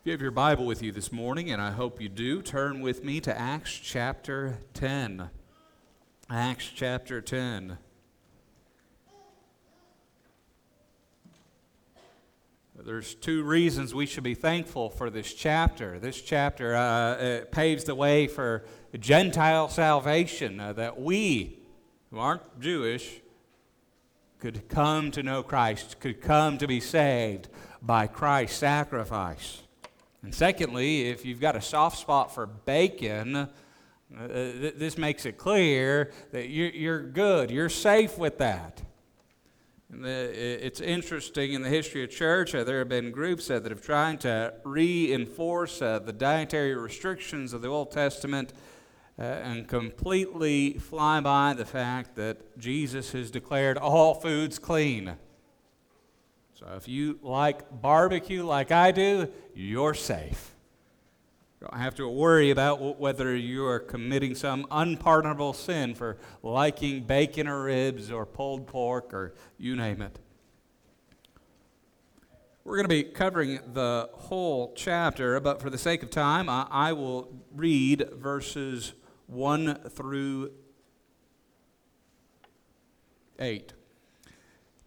If you have your Bible with you this morning, and I hope you do, turn with me to Acts chapter 10. Acts chapter 10. There's two reasons we should be thankful for this chapter. This chapter uh, paves the way for Gentile salvation, uh, that we, who aren't Jewish, could come to know Christ, could come to be saved by Christ's sacrifice. And secondly, if you've got a soft spot for bacon, uh, th- this makes it clear that you're, you're good, you're safe with that. The, it's interesting in the history of church, uh, there have been groups uh, that have tried to reinforce uh, the dietary restrictions of the Old Testament uh, and completely fly by the fact that Jesus has declared all foods clean. So if you like barbecue like I do, you're safe. You don't have to worry about whether you are committing some unpardonable sin for liking bacon or ribs or pulled pork or you name it. We're going to be covering the whole chapter, but for the sake of time, I, I will read verses 1 through 8.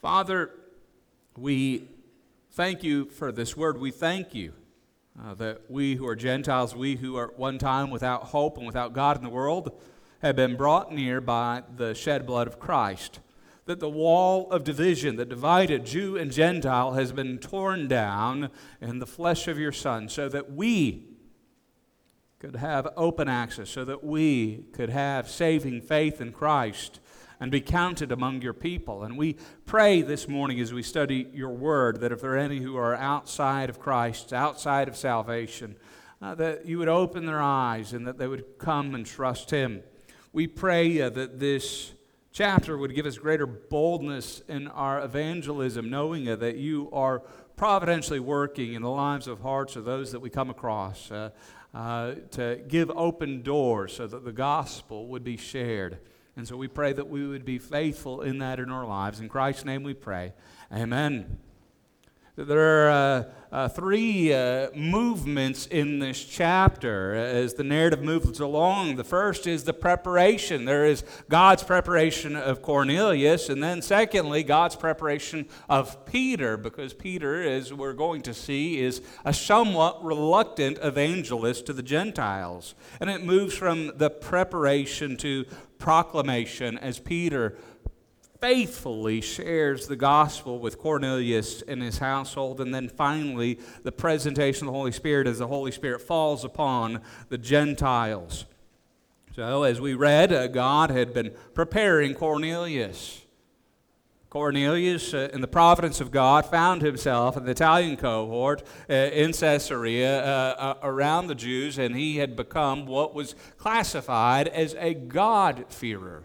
Father, we thank you for this word. We thank you uh, that we who are Gentiles, we who are at one time without hope and without God in the world, have been brought near by the shed blood of Christ. That the wall of division that divided Jew and Gentile has been torn down in the flesh of your Son, so that we could have open access, so that we could have saving faith in Christ and be counted among your people. And we pray this morning as we study your word that if there are any who are outside of Christ, outside of salvation, uh, that you would open their eyes and that they would come and trust Him. We pray uh, that this chapter would give us greater boldness in our evangelism, knowing uh, that you are providentially working in the lives of hearts of those that we come across. Uh, uh, to give open doors so that the gospel would be shared. And so we pray that we would be faithful in that in our lives. In Christ's name we pray. Amen. There are uh, uh, three uh, movements in this chapter as the narrative moves along. The first is the preparation. There is God's preparation of Cornelius, and then, secondly, God's preparation of Peter, because Peter, as we're going to see, is a somewhat reluctant evangelist to the Gentiles. And it moves from the preparation to proclamation as Peter faithfully shares the gospel with Cornelius and his household. And then finally, the presentation of the Holy Spirit as the Holy Spirit falls upon the Gentiles. So, as we read, uh, God had been preparing Cornelius. Cornelius, uh, in the providence of God, found himself in the Italian cohort uh, in Caesarea uh, uh around the Jews, and he had become what was classified as a God-fearer.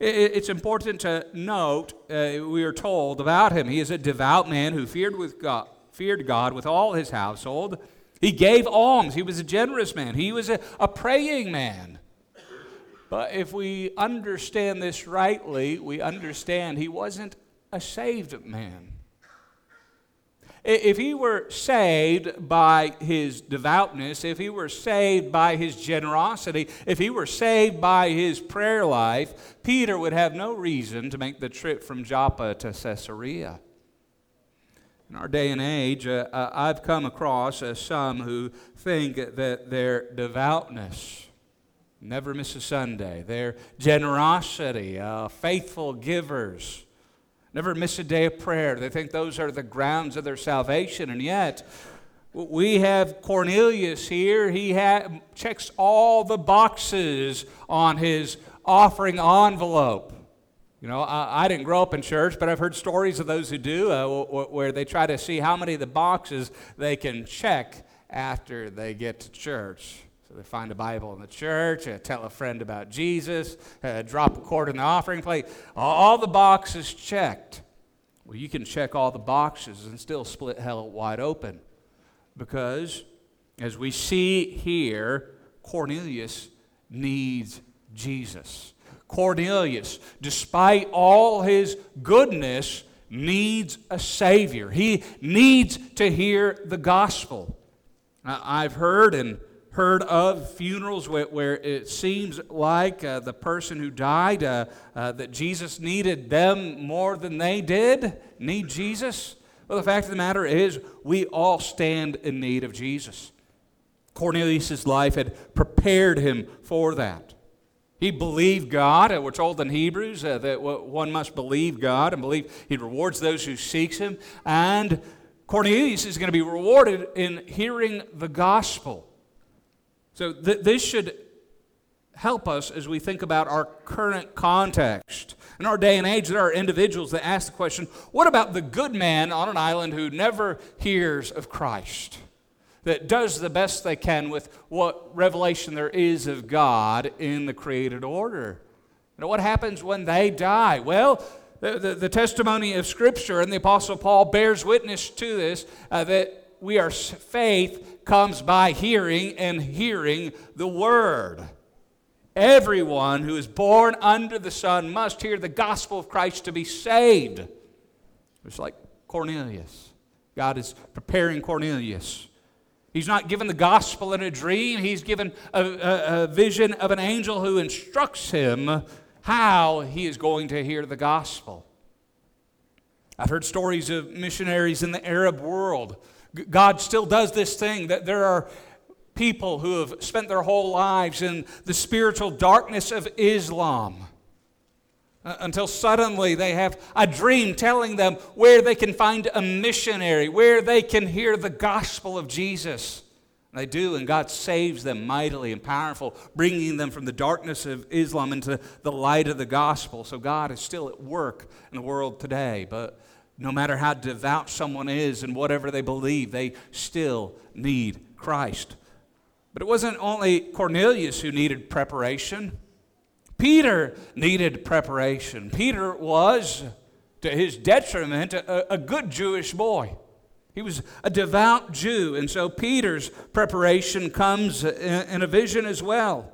It's important to note, uh, we are told about him, he is a devout man who feared, with God, feared God with all his household. He gave alms. He was a generous man. He was a, a praying man. But if we understand this rightly, we understand he wasn't a saved man. If he were saved by his devoutness, if he were saved by his generosity, if he were saved by his prayer life, Peter would have no reason to make the trip from Joppa to Caesarea. In our day and age, uh, uh I've come across uh, some who think that their devoutness, never miss a Sunday, their generosity, uh, faithful givers, never miss a day of prayer, they think those are the grounds of their salvation. And yet, we have Cornelius here. He ha- checks all the boxes on his offering envelope. You know, I, I, didn't grow up in church, but I've heard stories of those who do, uh, where they try to see how many of the boxes they can check after they get to church. So they find a Bible in the church, uh, tell a friend about Jesus, uh, drop a quarter in the offering plate. All the boxes checked. Well, you can check all the boxes and still split hell wide open. Because, as we see here, Cornelius needs Jesus. Cornelius, despite all his goodness, needs a Savior. He needs to hear the gospel. I've heard and heard of funerals where, where it seems like uh, the person who died, uh, uh, that Jesus needed them more than they did, need Jesus. Well, the fact of the matter is, we all stand in need of Jesus. Cornelius' life had prepared him for that. He believed God. We're told in Hebrews uh, that one must believe God and believe He rewards those who seeks Him. And Cornelius is going to be rewarded in hearing the gospel. So th- this should help us as we think about our current context. In our day and age, there are individuals that ask the question what about the good man on an island who never hears of Christ? that does the best they can with what revelation there is of God in the created order. You know, what happens when they die? Well, the, the, the testimony of Scripture and the Apostle Paul bears witness to this uh, that we are faith comes by hearing and hearing the Word. Everyone who is born under the sun must hear the gospel of Christ to be saved. It's like Cornelius. God is preparing Cornelius He's not given the gospel in a dream. He's given a, a, a, vision of an angel who instructs him how he is going to hear the gospel. I've heard stories of missionaries in the Arab world. God still does this thing that there are people who have spent their whole lives in the spiritual darkness of Islam uh, until suddenly they have a dream telling them where they can find a missionary, where they can hear the gospel of Jesus. They do, and God saves them mightily and powerful, bringing them from the darkness of Islam into the light of the gospel. So God is still at work in the world today. But no matter how devout someone is and whatever they believe, they still need Christ. But it wasn't only Cornelius who needed preparation. Peter needed preparation. Peter was, to his detriment, a, a good Jewish boy. He was a devout Jew, and so Peter's preparation comes in, in a vision as well.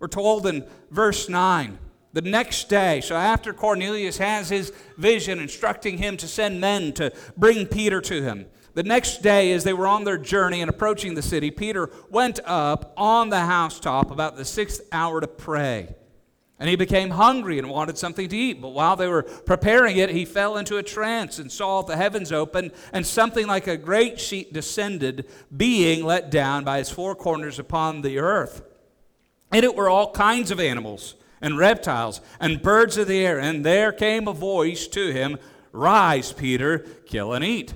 We're told in verse 9 the next day, so after Cornelius has his vision instructing him to send men to bring Peter to him, the next day, as they were on their journey and approaching the city, Peter went up on the housetop about the sixth hour to pray. And he became hungry and wanted something to eat. But while they were preparing it, he fell into a trance and saw the heavens open, and something like a great sheet descended, being let down by its four corners upon the earth. And it were all kinds of animals, and reptiles, and birds of the air. And there came a voice to him Rise, Peter, kill and eat.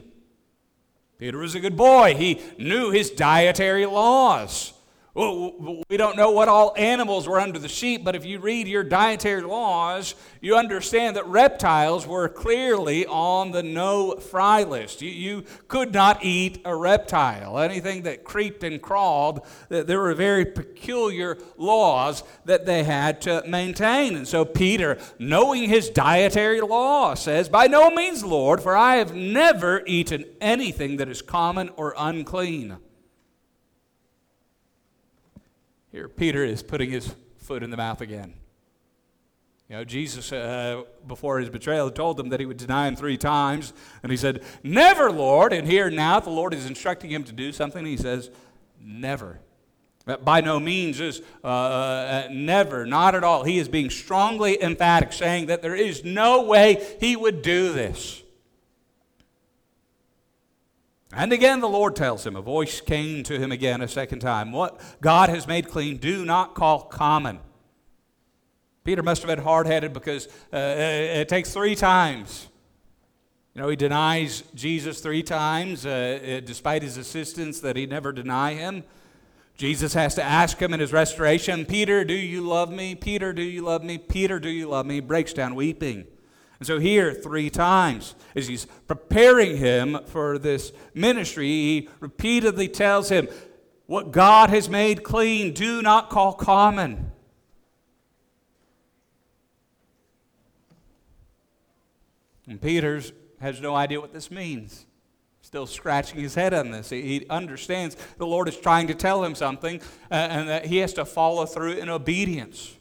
Peter was a good boy. He knew his dietary laws. We don't know what all animals were under the sheep, but if you read your dietary laws, you understand that reptiles were clearly on the no fry list. You, you could not eat a reptile. Anything that creeped and crawled, there were very peculiar laws that they had to maintain. And so Peter, knowing his dietary law, says, By no means, Lord, for I have never eaten anything that is common or unclean. Here, Peter is putting his foot in the mouth again. You know, Jesus, uh, before his betrayal, told them that he would deny him three times. And he said, Never, Lord. And here now, the Lord is instructing him to do something. He says, Never. By no means is uh, uh, never, not at all. He is being strongly emphatic, saying that there is no way he would do this. And again, the Lord tells him, a voice came to him again a second time. What God has made clean, do not call common. Peter must have been hard headed because uh, it takes three times. You know, he denies Jesus three times, uh, despite his assistance that he never deny him. Jesus has to ask him in his restoration, Peter, do you love me? Peter, do you love me? Peter, do you love me? He breaks down weeping. And so, here, three times, as he's preparing him for this ministry, he repeatedly tells him, What God has made clean, do not call common. And Peter has no idea what this means. Still scratching his head on this. He understands the Lord is trying to tell him something uh, and that he has to follow through in obedience.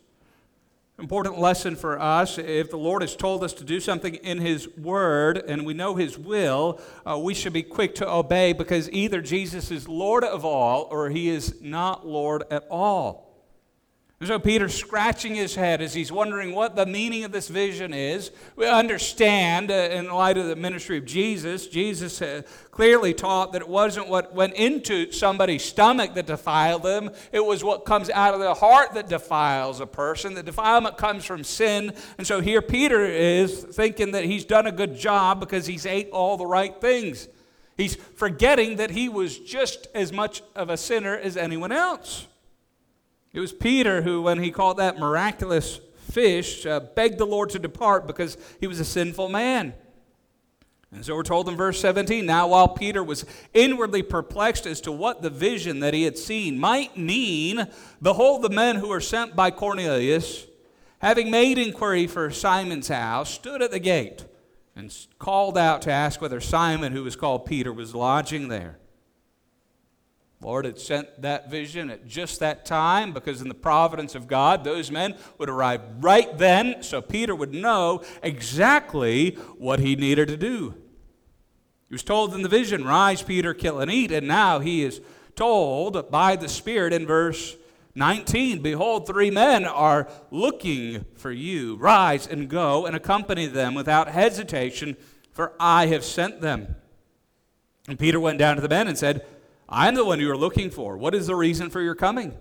Important lesson for us if the Lord has told us to do something in His Word and we know His will, uh, we should be quick to obey because either Jesus is Lord of all or He is not Lord at all. And so Peter's scratching his head as he's wondering what the meaning of this vision is. We understand, uh, in light of the ministry of Jesus, Jesus uh, clearly taught that it wasn't what went into somebody's stomach that defiled them, it was what comes out of the heart that defiles a person. The defilement comes from sin. And so here Peter is thinking that he's done a good job because he's ate all the right things. He's forgetting that he was just as much of a sinner as anyone else. It was Peter who, when he caught that miraculous fish, uh, begged the Lord to depart because he was a sinful man. And so we're told in verse 17 now, while Peter was inwardly perplexed as to what the vision that he had seen might mean, behold, the men who were sent by Cornelius, having made inquiry for Simon's house, stood at the gate and called out to ask whether Simon, who was called Peter, was lodging there. Lord had sent that vision at just that time because, in the providence of God, those men would arrive right then so Peter would know exactly what he needed to do. He was told in the vision, Rise, Peter, kill and eat. And now he is told by the Spirit in verse 19 Behold, three men are looking for you. Rise and go and accompany them without hesitation, for I have sent them. And Peter went down to the men and said, I'm the one you are looking for. What is the reason for your coming?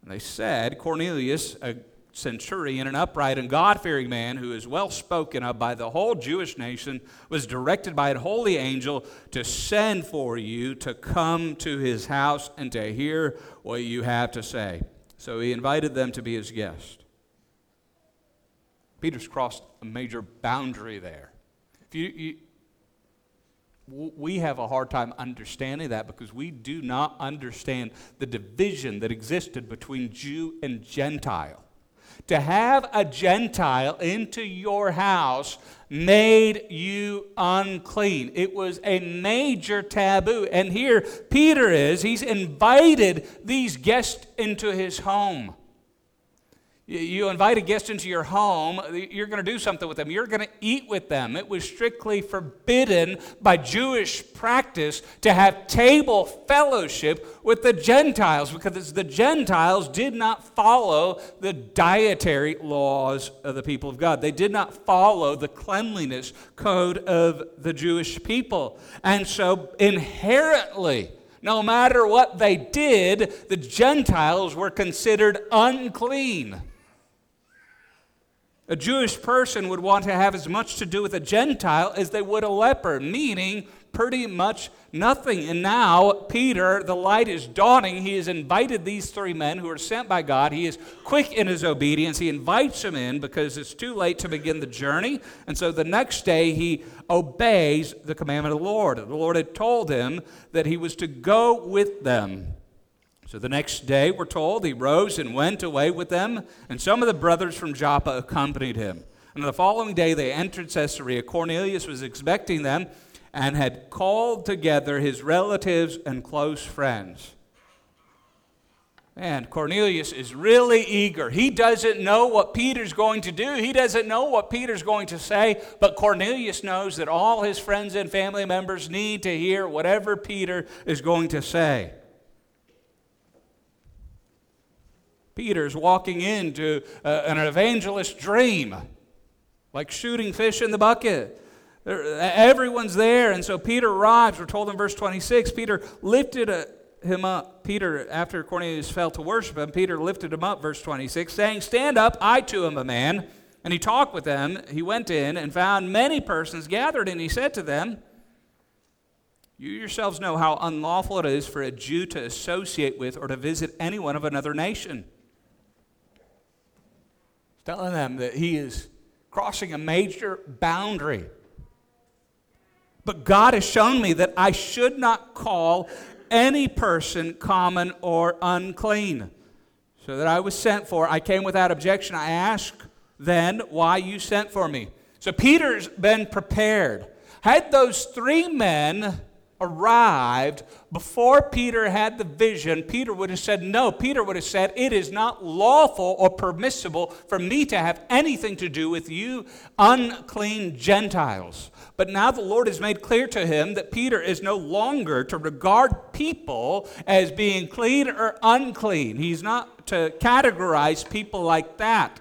And they said, Cornelius, a centurion, an upright and God fearing man who is well spoken of by the whole Jewish nation, was directed by a holy angel to send for you to come to his house and to hear what you have to say. So he invited them to be his guest. Peter's crossed a major boundary there. If you, you we have a hard time understanding that because we do not understand the division that existed between Jew and Gentile. To have a Gentile into your house made you unclean. It was a major taboo. And here Peter is, he's invited these guests into his home. You invite a guest into your home, you're going to do something with them, you're going to eat with them. It was strictly forbidden by Jewish practice to have table fellowship with the Gentiles because the Gentiles did not follow the dietary laws of the people of God. They did not follow the cleanliness code of the Jewish people. And so inherently, no matter what they did, the Gentiles were considered unclean. A Jewish person would want to have as much to do with a Gentile as they would a leper, meaning pretty much nothing. And now, Peter, the light is dawning. He has invited these three men who are sent by God. He is quick in his obedience. He invites them in because it's too late to begin the journey. And so the next day, he obeys the commandment of the Lord. The Lord had told him that he was to go with them. So the next day, we're told, he rose and went away with them, and some of the brothers from Joppa accompanied him. And the following day, they entered Caesarea. Cornelius was expecting them and had called together his relatives and close friends. And Cornelius is really eager. He doesn't know what Peter's going to do. He doesn't know what Peter's going to say, but Cornelius knows that all his friends and family members need to hear whatever Peter is going to say. Peter's walking into uh, an evangelist dream, like shooting fish in the bucket. Everyone's there. And so Peter arrives. We're told in verse 26 Peter lifted a, him up. Peter, after Cornelius fell to worship him, Peter lifted him up, verse 26, saying, Stand up, I too am a man. And he talked with them. He went in and found many persons gathered, and he said to them, You yourselves know how unlawful it is for a Jew to associate with or to visit anyone of another nation. Telling them that he is crossing a major boundary. But God has shown me that I should not call any person common or unclean. So that I was sent for. I came without objection. I asked then why you sent for me. So Peter's been prepared. Had those three men arrived before Peter had the vision, Peter would have said, No. Peter would have said, It is not lawful or permissible for me to have anything to do with you, unclean Gentiles. But now the Lord has made clear to him that Peter is no longer to regard people as being clean or unclean. He's not to categorize people like that.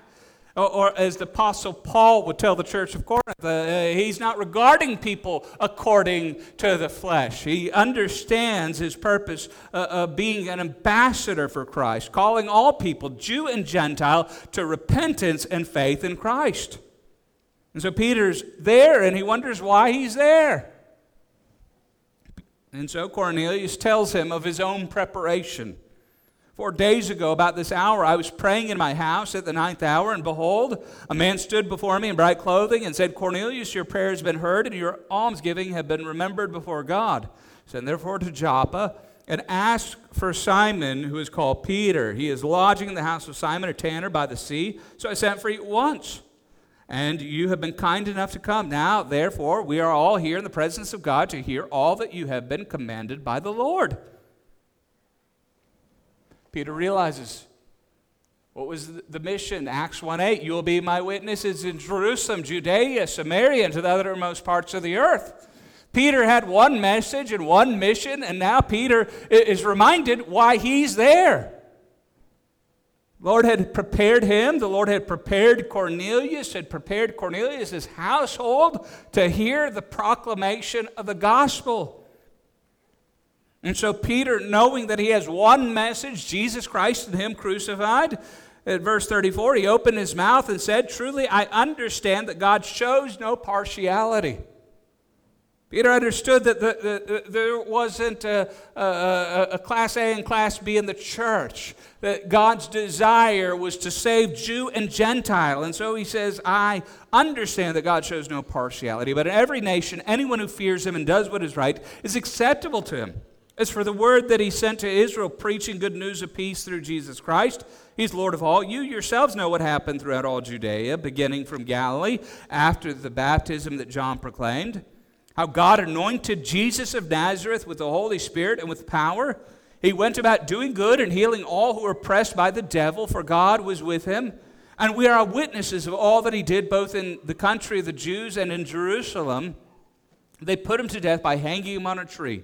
Or, or, as the Apostle Paul would tell the church of Corinth, uh, he's not regarding people according to the flesh. He understands his purpose uh, of being an ambassador for Christ, calling all people, Jew and Gentile, to repentance and faith in Christ. And so Peter's there, and he wonders why he's there. And so Cornelius tells him of his own preparation. Four days ago, about this hour, I was praying in my house at the ninth hour, and behold, a man stood before me in bright clothing and said, Cornelius, your prayer has been heard, and your almsgiving have been remembered before God. Send therefore to Joppa and ask for Simon, who is called Peter. He is lodging in the house of Simon, a tanner by the sea. So I sent for you at once. And you have been kind enough to come. Now, therefore, we are all here in the presence of God to hear all that you have been commanded by the Lord. Peter realizes what was the mission? Acts 1 8. You will be my witnesses in Jerusalem, Judea, Samaria, and to the uttermost parts of the earth. Peter had one message and one mission, and now Peter is reminded why he's there. Lord had prepared him. The Lord had prepared Cornelius, had prepared Cornelius' household to hear the proclamation of the gospel. And so, Peter, knowing that he has one message, Jesus Christ and Him crucified, at verse 34, he opened his mouth and said, Truly, I understand that God shows no partiality. Peter understood that the, the, the, there wasn't a, a, a, class A and class B in the church, that God's desire was to save Jew and Gentile. And so he says, I understand that God shows no partiality, but in every nation, anyone who fears him and does what is right is acceptable to him. As for the word that he sent to Israel, preaching good news of peace through Jesus Christ, he's Lord of all. You yourselves know what happened throughout all Judea, beginning from Galilee, after the baptism that John proclaimed, how God anointed Jesus of Nazareth with the Holy Spirit and with power. He went about doing good and healing all who were oppressed by the devil, for God was with him. And we are witnesses of all that he did, both in the country of the Jews and in Jerusalem. They put him to death by hanging him on a tree.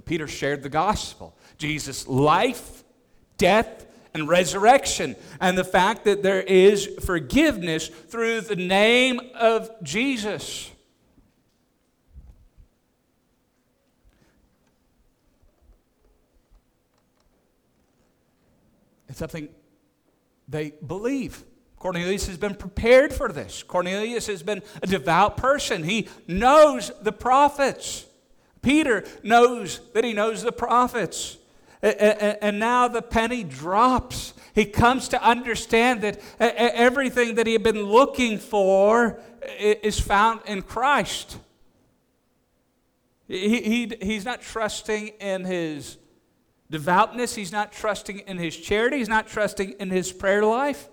Peter shared the gospel Jesus' life, death, and resurrection, and the fact that there is forgiveness through the name of Jesus. It's something they believe. Cornelius has been prepared for this. Cornelius has been a devout person. He knows the prophets. Peter knows that he knows the prophets. And now the penny drops. He comes to understand that everything that he had been looking for is found in Christ. He, he, he's not trusting in his devoutness, he's not trusting in his charity, he's not trusting in his prayer life.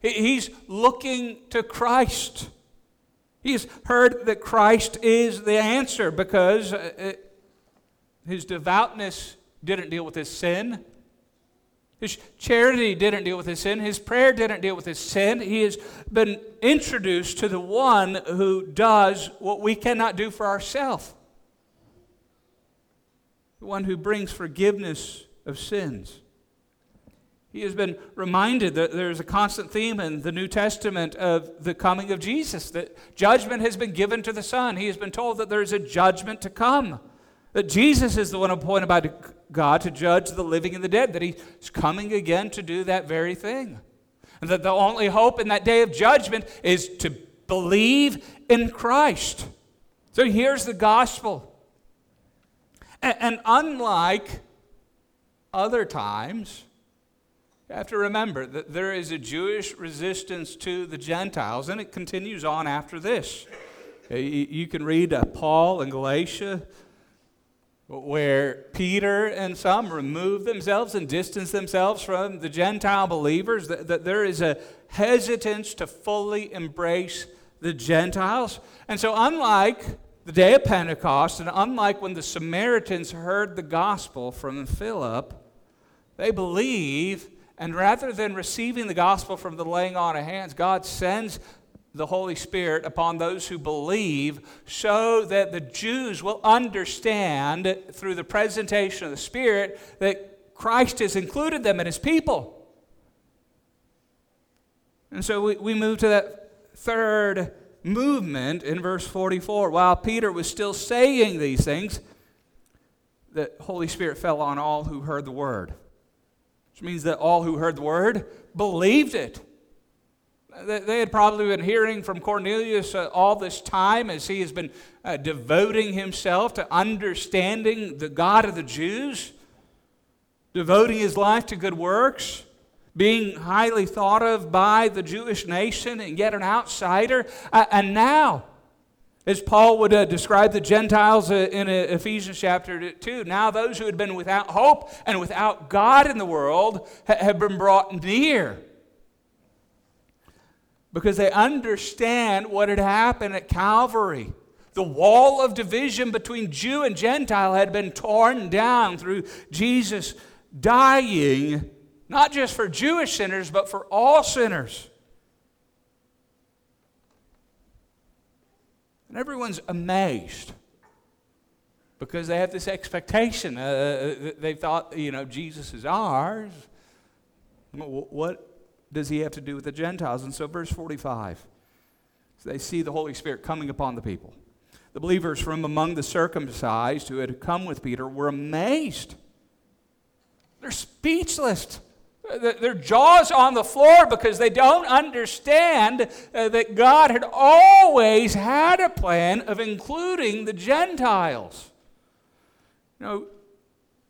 He's looking to Christ. He's heard that Christ is the answer because uh, his devoutness didn't deal with his sin. His charity didn't deal with his sin. His prayer didn't deal with his sin. He has been introduced to the one who does what we cannot do for ourselves the one who brings forgiveness of sins. He has been reminded that there's a constant theme in the New Testament of the coming of Jesus, that judgment has been given to the Son. He has been told that there's a judgment to come, that Jesus is the one appointed by God to judge the living and the dead, that He's coming again to do that very thing. And that the only hope in that day of judgment is to believe in Christ. So here's the gospel. And, and unlike other times, you have to remember that there is a Jewish resistance to the Gentiles, and it continues on after this. You can read uh, Paul in Galatia, where Peter and some remove themselves and distance themselves from the Gentile believers, that there is a hesitance to fully embrace the Gentiles. And so, unlike the day of Pentecost, and unlike when the Samaritans heard the gospel from Philip, they believe, and rather than receiving the gospel from the laying on of hands, God sends the Holy Spirit upon those who believe so that the Jews will understand through the presentation of the Spirit that Christ has included them in his people. And so we, we move to that third movement in verse 44. While Peter was still saying these things, the Holy Spirit fell on all who heard the word, which means that all who heard the word believed it. They had probably been hearing from Cornelius uh, all this time as he has been uh, devoting himself to understanding the God of the Jews, devoting his life to good works being highly thought of by the Jewish nation and yet an outsider. Uh, and now, as Paul would uh, describe the Gentiles uh, in uh, Ephesians chapter 2, now those who had been without hope and without God in the world ha- have been brought near. Because they understand what had happened at Calvary. The wall of division between Jew and Gentile had been torn down through Jesus dying not just for Jewish sinners, but for all sinners. And everyone's amazed because they have this expectation. Uh, uh they thought, you know, Jesus is ours. What does he have to do with the Gentiles? And so, verse 45, so they see the Holy Spirit coming upon the people. The believers from among the circumcised who had come with Peter were amazed. They're speechless their jaws on the floor because they don't understand uh, that God had always had a plan of including the Gentiles. You know,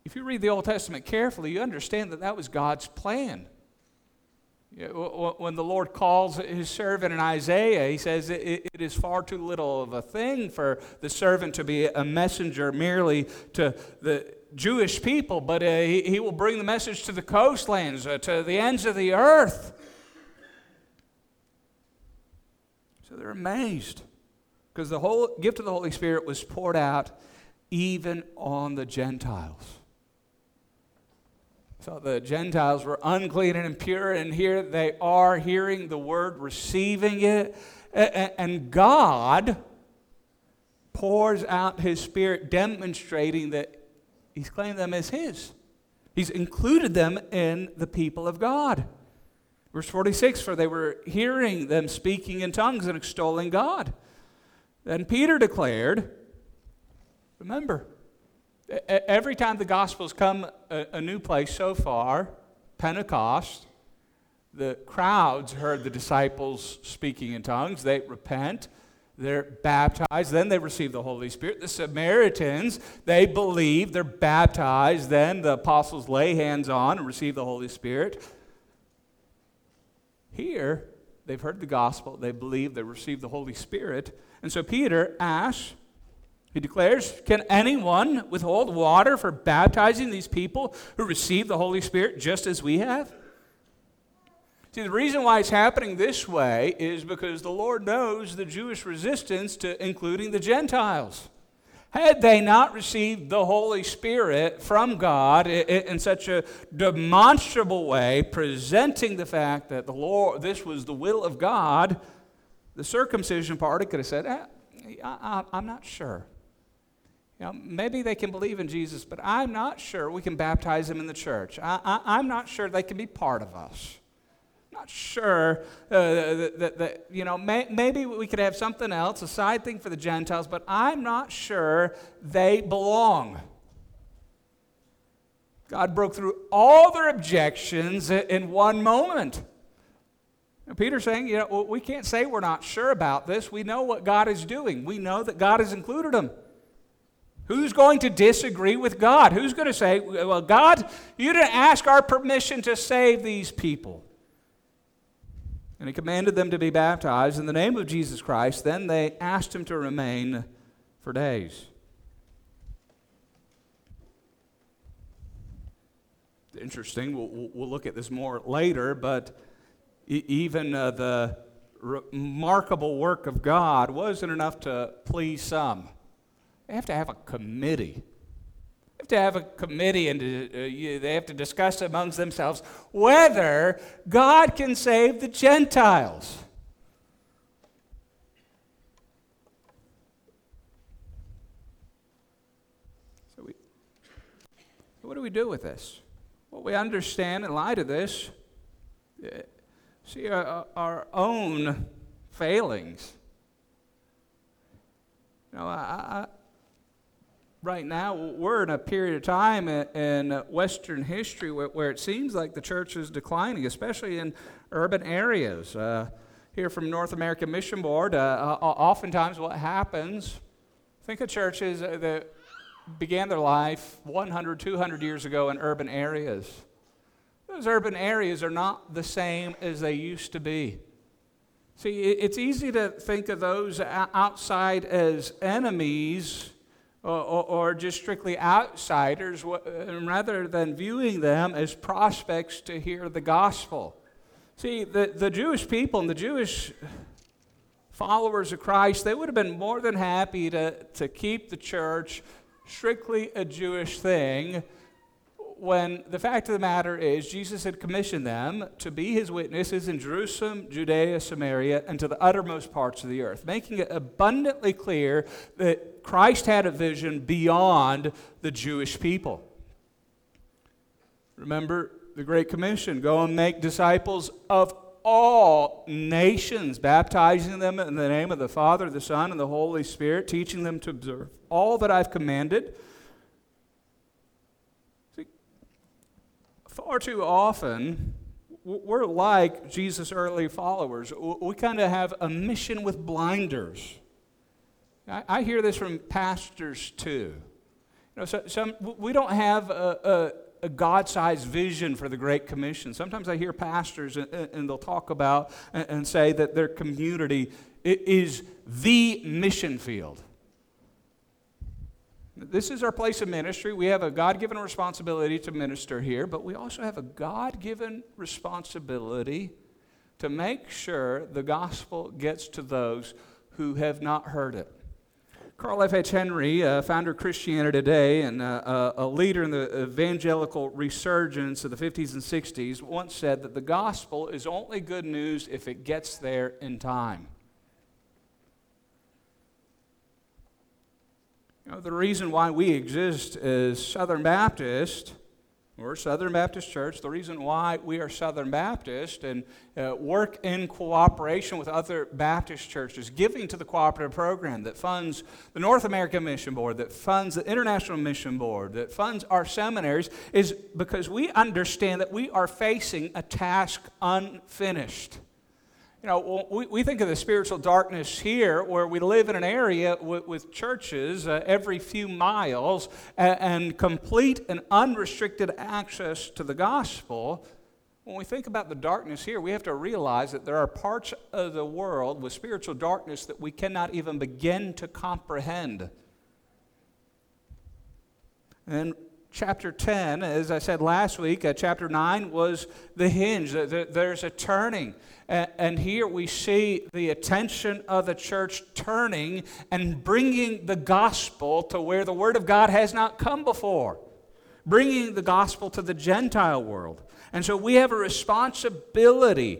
if you read the Old Testament carefully, you understand that that was God's plan. When the Lord calls his servant in Isaiah, he says it is far too little of a thing for the servant to be a messenger merely to the Jewish people, but uh, he, he, will bring the message to the coastlands, uh, to the ends of the earth. So they're amazed because the whole gift of the Holy Spirit was poured out even on the Gentiles. So the Gentiles were unclean and impure, and here they are hearing the word, receiving it, and God pours out his Spirit, demonstrating that He's claimed them as His. He's included them in the people of God. Verse 46 For they were hearing them speaking in tongues and extolling God. Then Peter declared, Remember, every time the gospel's come a, a new place so far, Pentecost, the crowds heard the disciples speaking in tongues. They repent. They're baptized, then they receive the Holy Spirit. The Samaritans, they believe, they're baptized, then the apostles lay hands on and receive the Holy Spirit. Here, they've heard the gospel, they believe, they receive the Holy Spirit. And so Peter asks, he declares, Can anyone withhold water for baptizing these people who receive the Holy Spirit just as we have? See, the reason why it's happening this way is because the Lord knows the Jewish resistance to including the Gentiles. Had they not received the Holy Spirit from God in such a demonstrable way, presenting the fact that the Lord, this was the will of God, the circumcision party could have said, ah, I, am not sure. You know, maybe they can believe in Jesus, but I'm not sure we can baptize them in the church. I, am not sure they can be part of us not sure uh, that, that, that, you know, may, maybe we could have something else, a side thing for the Gentiles, but I'm not sure they belong. God broke through all their objections in one moment. And Peter's saying, you know, we can't say we're not sure about this. We know what God is doing. We know that God has included them. Who's going to disagree with God? Who's going to say, well, God, you didn't ask our permission to save these people? And he commanded them to be baptized in the name of Jesus Christ. Then they asked him to remain for days. Interesting. We'll, we'll look at this more later, but even uh, the remarkable work of God wasn't enough to please some. They have to have a committee to have a committee and uh, you, they have to discuss amongst themselves whether God can save the Gentiles. So, we, what do we do with this? Well, we understand in light of this, uh, see our, our own failings. You know, I, right now we're in a period of time in Western history where, it seems like the church is declining, especially in urban areas. Uh, here from North American Mission Board, uh, oftentimes what happens, think of churches that began their life 100, 200 years ago in urban areas. Those urban areas are not the same as they used to be. See, it's easy to think of those outside as enemies or, or, just strictly outsiders, rather than viewing them as prospects to hear the gospel. See, the, the Jewish people and the Jewish followers of Christ, they would have been more than happy to, to keep the church strictly a Jewish thing when the fact of the matter is Jesus had commissioned them to be his witnesses in Jerusalem, Judea, Samaria, and to the uttermost parts of the earth, making it abundantly clear that Christ had a vision beyond the Jewish people. Remember the Great Commission go and make disciples of all nations, baptizing them in the name of the Father, the Son, and the Holy Spirit, teaching them to observe all that I've commanded. See, far too often, we're like Jesus' early followers. We kind of have a mission with blinders. I, hear this from pastors too. You know, so, some, we don't have a, a, a God sized vision for the Great Commission. Sometimes I hear pastors and, and they'll talk about and, and say that their community is the mission field. This is our place of ministry. We have a God given responsibility to minister here, but we also have a God given responsibility to make sure the gospel gets to those who have not heard it. Carl F. H. Henry, uh, founder of Christianity Today and uh, uh, a leader in the evangelical resurgence of the 50s and 60s, once said that the gospel is only good news if it gets there in time. You know, the reason why we exist as Southern Baptist, or Southern Baptist Church, the reason why we are Southern Baptist and uh, work in cooperation with other Baptist churches, giving to the cooperative program that funds the North American Mission Board, that funds the International Mission Board, that funds our seminaries, is because we understand that we are facing a task unfinished. You know, we, we think of the spiritual darkness here where we live in an area with, with churches uh, every few miles and, and complete and unrestricted access to the gospel. When we think about the darkness here, we have to realize that there are parts of the world with spiritual darkness that we cannot even begin to comprehend. And chapter 10, as I said last week, uh, chapter 9 was the hinge. There's a turning. And here we see the attention of the church turning and bringing the gospel to where the Word of God has not come before, bringing the gospel to the Gentile world. And so we have a responsibility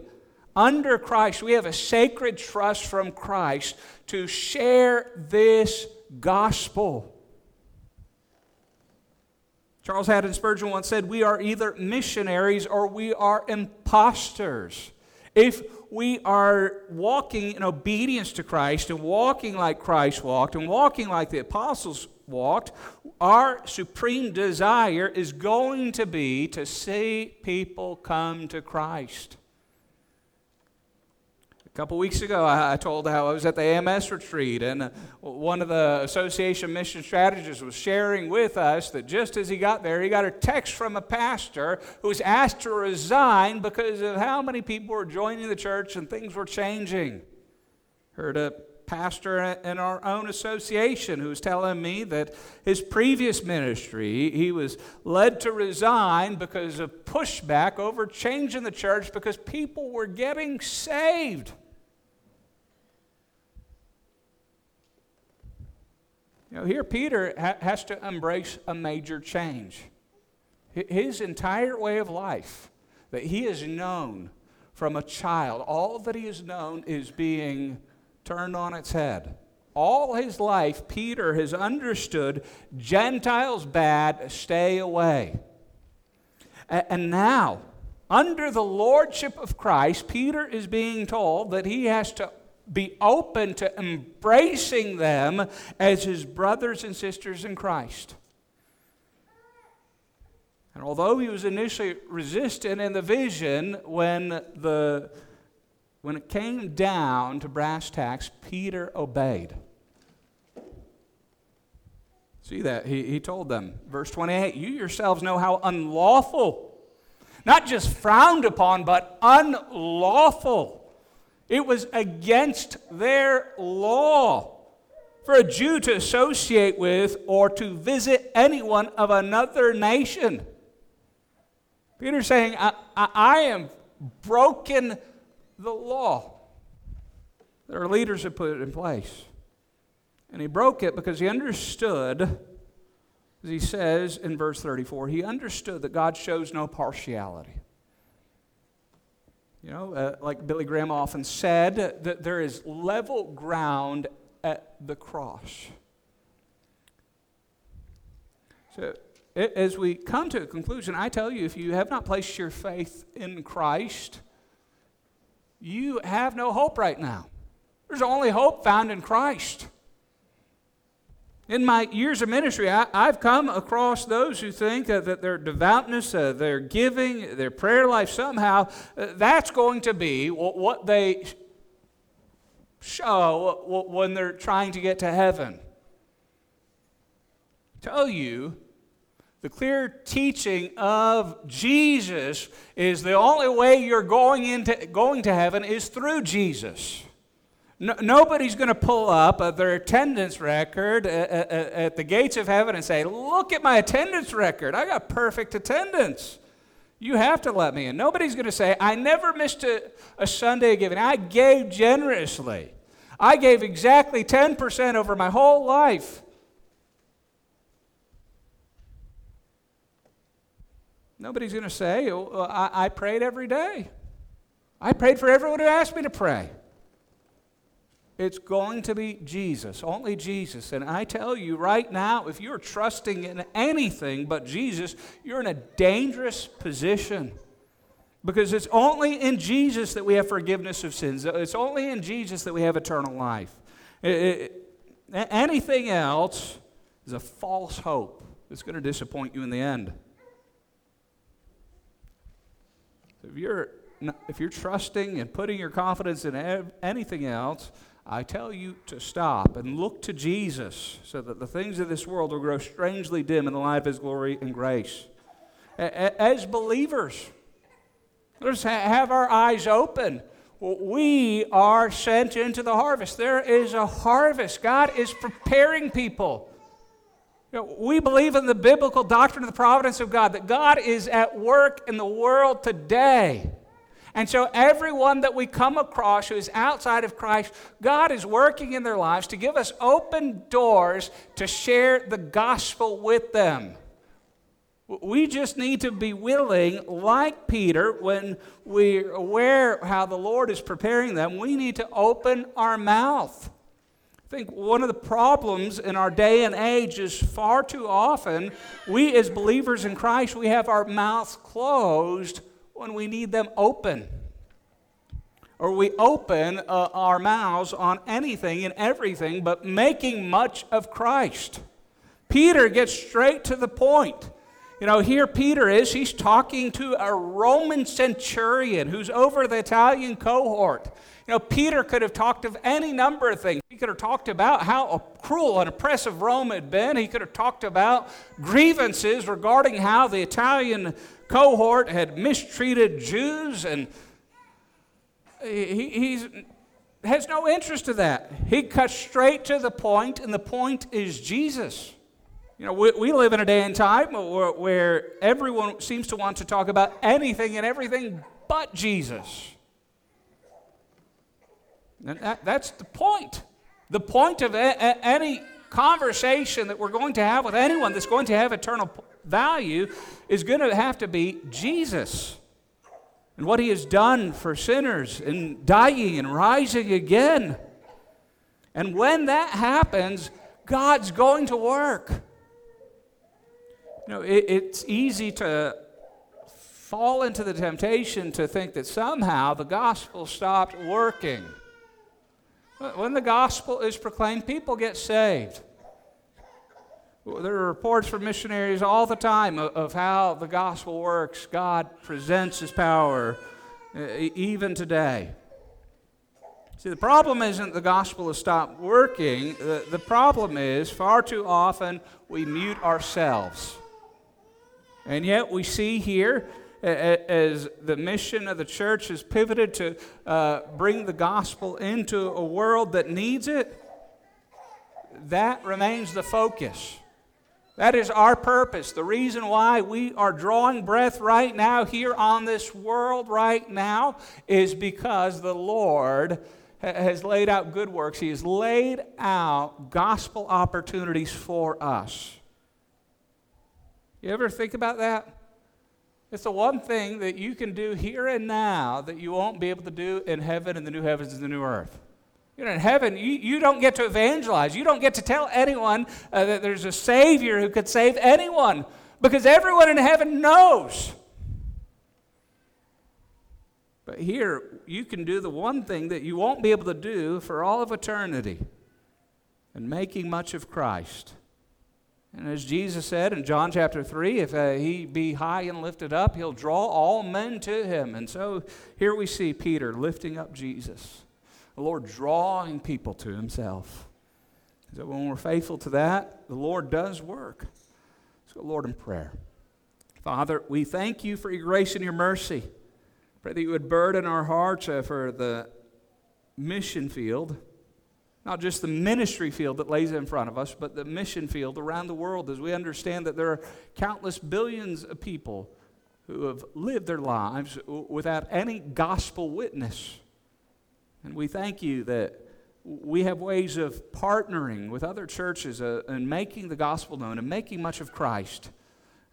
under Christ, we have a sacred trust from Christ to share this gospel. Charles Haddon Spurgeon once said, We are either missionaries or we are impostors. If we are walking in obedience to Christ and walking like Christ walked and walking like the apostles walked, our supreme desire is going to be to see people come to Christ couple weeks ago, I, told how I was at the AMS retreat, and one of the association mission strategists was sharing with us that just as he got there, he got a text from a pastor who was asked to resign because of how many people were joining the church and things were changing. Heard a pastor in our own association who was telling me that his previous ministry, he was led to resign because of pushback over change in the church because people were getting saved. You know, here Peter ha- has to embrace a major change. His entire way of life that he has known from a child, all that he has known is being turned on its head. All his life, Peter has understood Gentiles bad, stay away. And now, under the lordship of Christ, Peter is being told that he has to be open to embracing them as his brothers and sisters in Christ. And although he was initially resistant in the vision, when, the, when it came down to brass tacks, Peter obeyed. See that? He, he told them, verse 28 You yourselves know how unlawful, not just frowned upon, but unlawful it was against their law for a Jew to associate with or to visit anyone of another nation. Peter's saying, I, I, I am broken the law. Their leaders had put it in place. And he broke it because he understood, as he says in verse 34, he understood that God shows no partiality. You know, uh, like Billy Graham often said, that there is level ground at the cross. So, as we come to a conclusion, I tell you, if you have not placed your faith in Christ, you have no hope right now. There's only hope found in Christ. In my years of ministry, I, have come across those who think uh, that their devoutness, uh, their giving, their prayer life, somehow, uh, that's going to be what they show when they're trying to get to heaven. Tell you, the clear teaching of Jesus is the only way you're going, into, going to heaven is through Jesus. No, nobody's going to pull up uh, their attendance record at, uh, at, uh, uh, at the gates of heaven and say, Look at my attendance record. I got perfect attendance. You have to let me in. Nobody's going to say, I never missed a, a Sunday giving. I gave generously. I gave exactly 10% over my whole life. Nobody's going to say, oh, I, I prayed every day. I prayed for everyone who asked me to pray. It's going to be Jesus, only Jesus. And I tell you right now, if you're trusting in anything but Jesus, you're in a dangerous position. Because it's only in Jesus that we have forgiveness of sins. It's only in Jesus that we have eternal life. It, it, anything else is a false hope that's going to disappoint you in the end. If you're, if you're trusting and putting your confidence in anything else, I tell you to stop and look to Jesus so that the things of this world will grow strangely dim in the light of His glory and grace. As believers, let's have our eyes open. We are sent into the harvest. There is a harvest. God is preparing people. You know, we believe in the biblical doctrine of the providence of God, that God is at work in the world today. And so, everyone that we come across who is outside of Christ, God is working in their lives to give us open doors to share the gospel with them. We just need to be willing, like Peter, when we're aware how the Lord is preparing them, we need to open our mouth. I think one of the problems in our day and age is far too often we, as believers in Christ, we have our mouths closed when we need them open. Or we open uh, our mouths on anything and everything but making much of Christ. Peter gets straight to the point. You know, here Peter is, he's talking to a Roman centurion who's over the Italian cohort. You know, Peter could have talked of any number of things. He could have talked about how cruel and oppressive Rome had been. He could have talked about grievances regarding how the Italian cohort had mistreated Jews, and he he's, has no interest in that. He cuts straight to the point, and the point is Jesus. You know, we, we live in a day and time where, where everyone seems to want to talk about anything and everything but Jesus. And that, that's the point. The point of a, a, any conversation that we're going to have with anyone that's going to have eternal value is going to have to be Jesus and what he has done for sinners and dying and rising again. And when that happens, God's going to work. You know, it, it's easy to fall into the temptation to think that somehow the gospel stopped working. When the gospel is proclaimed, people get saved. There are reports from missionaries all the time of, of how the gospel works. God presents his power uh, even today. See, the problem isn't the gospel has stopped working. The, the problem is far too often we mute ourselves. And yet we see here as the mission of the church has pivoted to uh, bring the gospel into a world that needs it, that remains the focus. That is our purpose. The reason why we are drawing breath right now here on this world right now is because the Lord has laid out good works. He has laid out gospel opportunities for us. You ever think about that? It's the one thing that you can do here and now that you won't be able to do in heaven and the new heavens and the new earth. You know, in heaven, you, you don't get to evangelize. You don't get to tell anyone uh, that there's a Savior who could save anyone because everyone in heaven knows. But here, you can do the one thing that you won't be able to do for all of eternity and making much of Christ. And as Jesus said in John chapter 3, if uh, he be high and lifted up, he'll draw all men to him. And so here we see Peter lifting up Jesus the Lord drawing people to Himself. So when we're faithful to that, the Lord does work. So, Lord, in prayer. Father, we thank you for your grace and your mercy. Pray that you would burden our hearts uh, for the mission field, not just the ministry field that lays in front of us, but the mission field around the world as we understand that there are countless billions of people who have lived their lives without any gospel witness. And we thank you that we have ways of partnering with other churches uh, and making the gospel known and making much of Christ.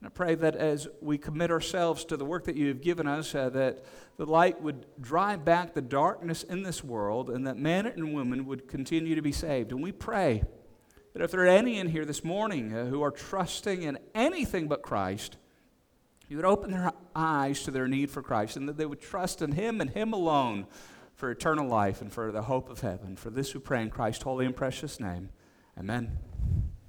And I pray that as we commit ourselves to the work that you have given us, uh, that the light would drive back the darkness in this world and that men and women would continue to be saved. And we pray that if there are any in here this morning uh, who are trusting in anything but Christ, you would open their eyes to their need for Christ and that they would trust in Him and Him alone for eternal life and for the hope of heaven. For this we pray in Christ's holy and precious name. Amen.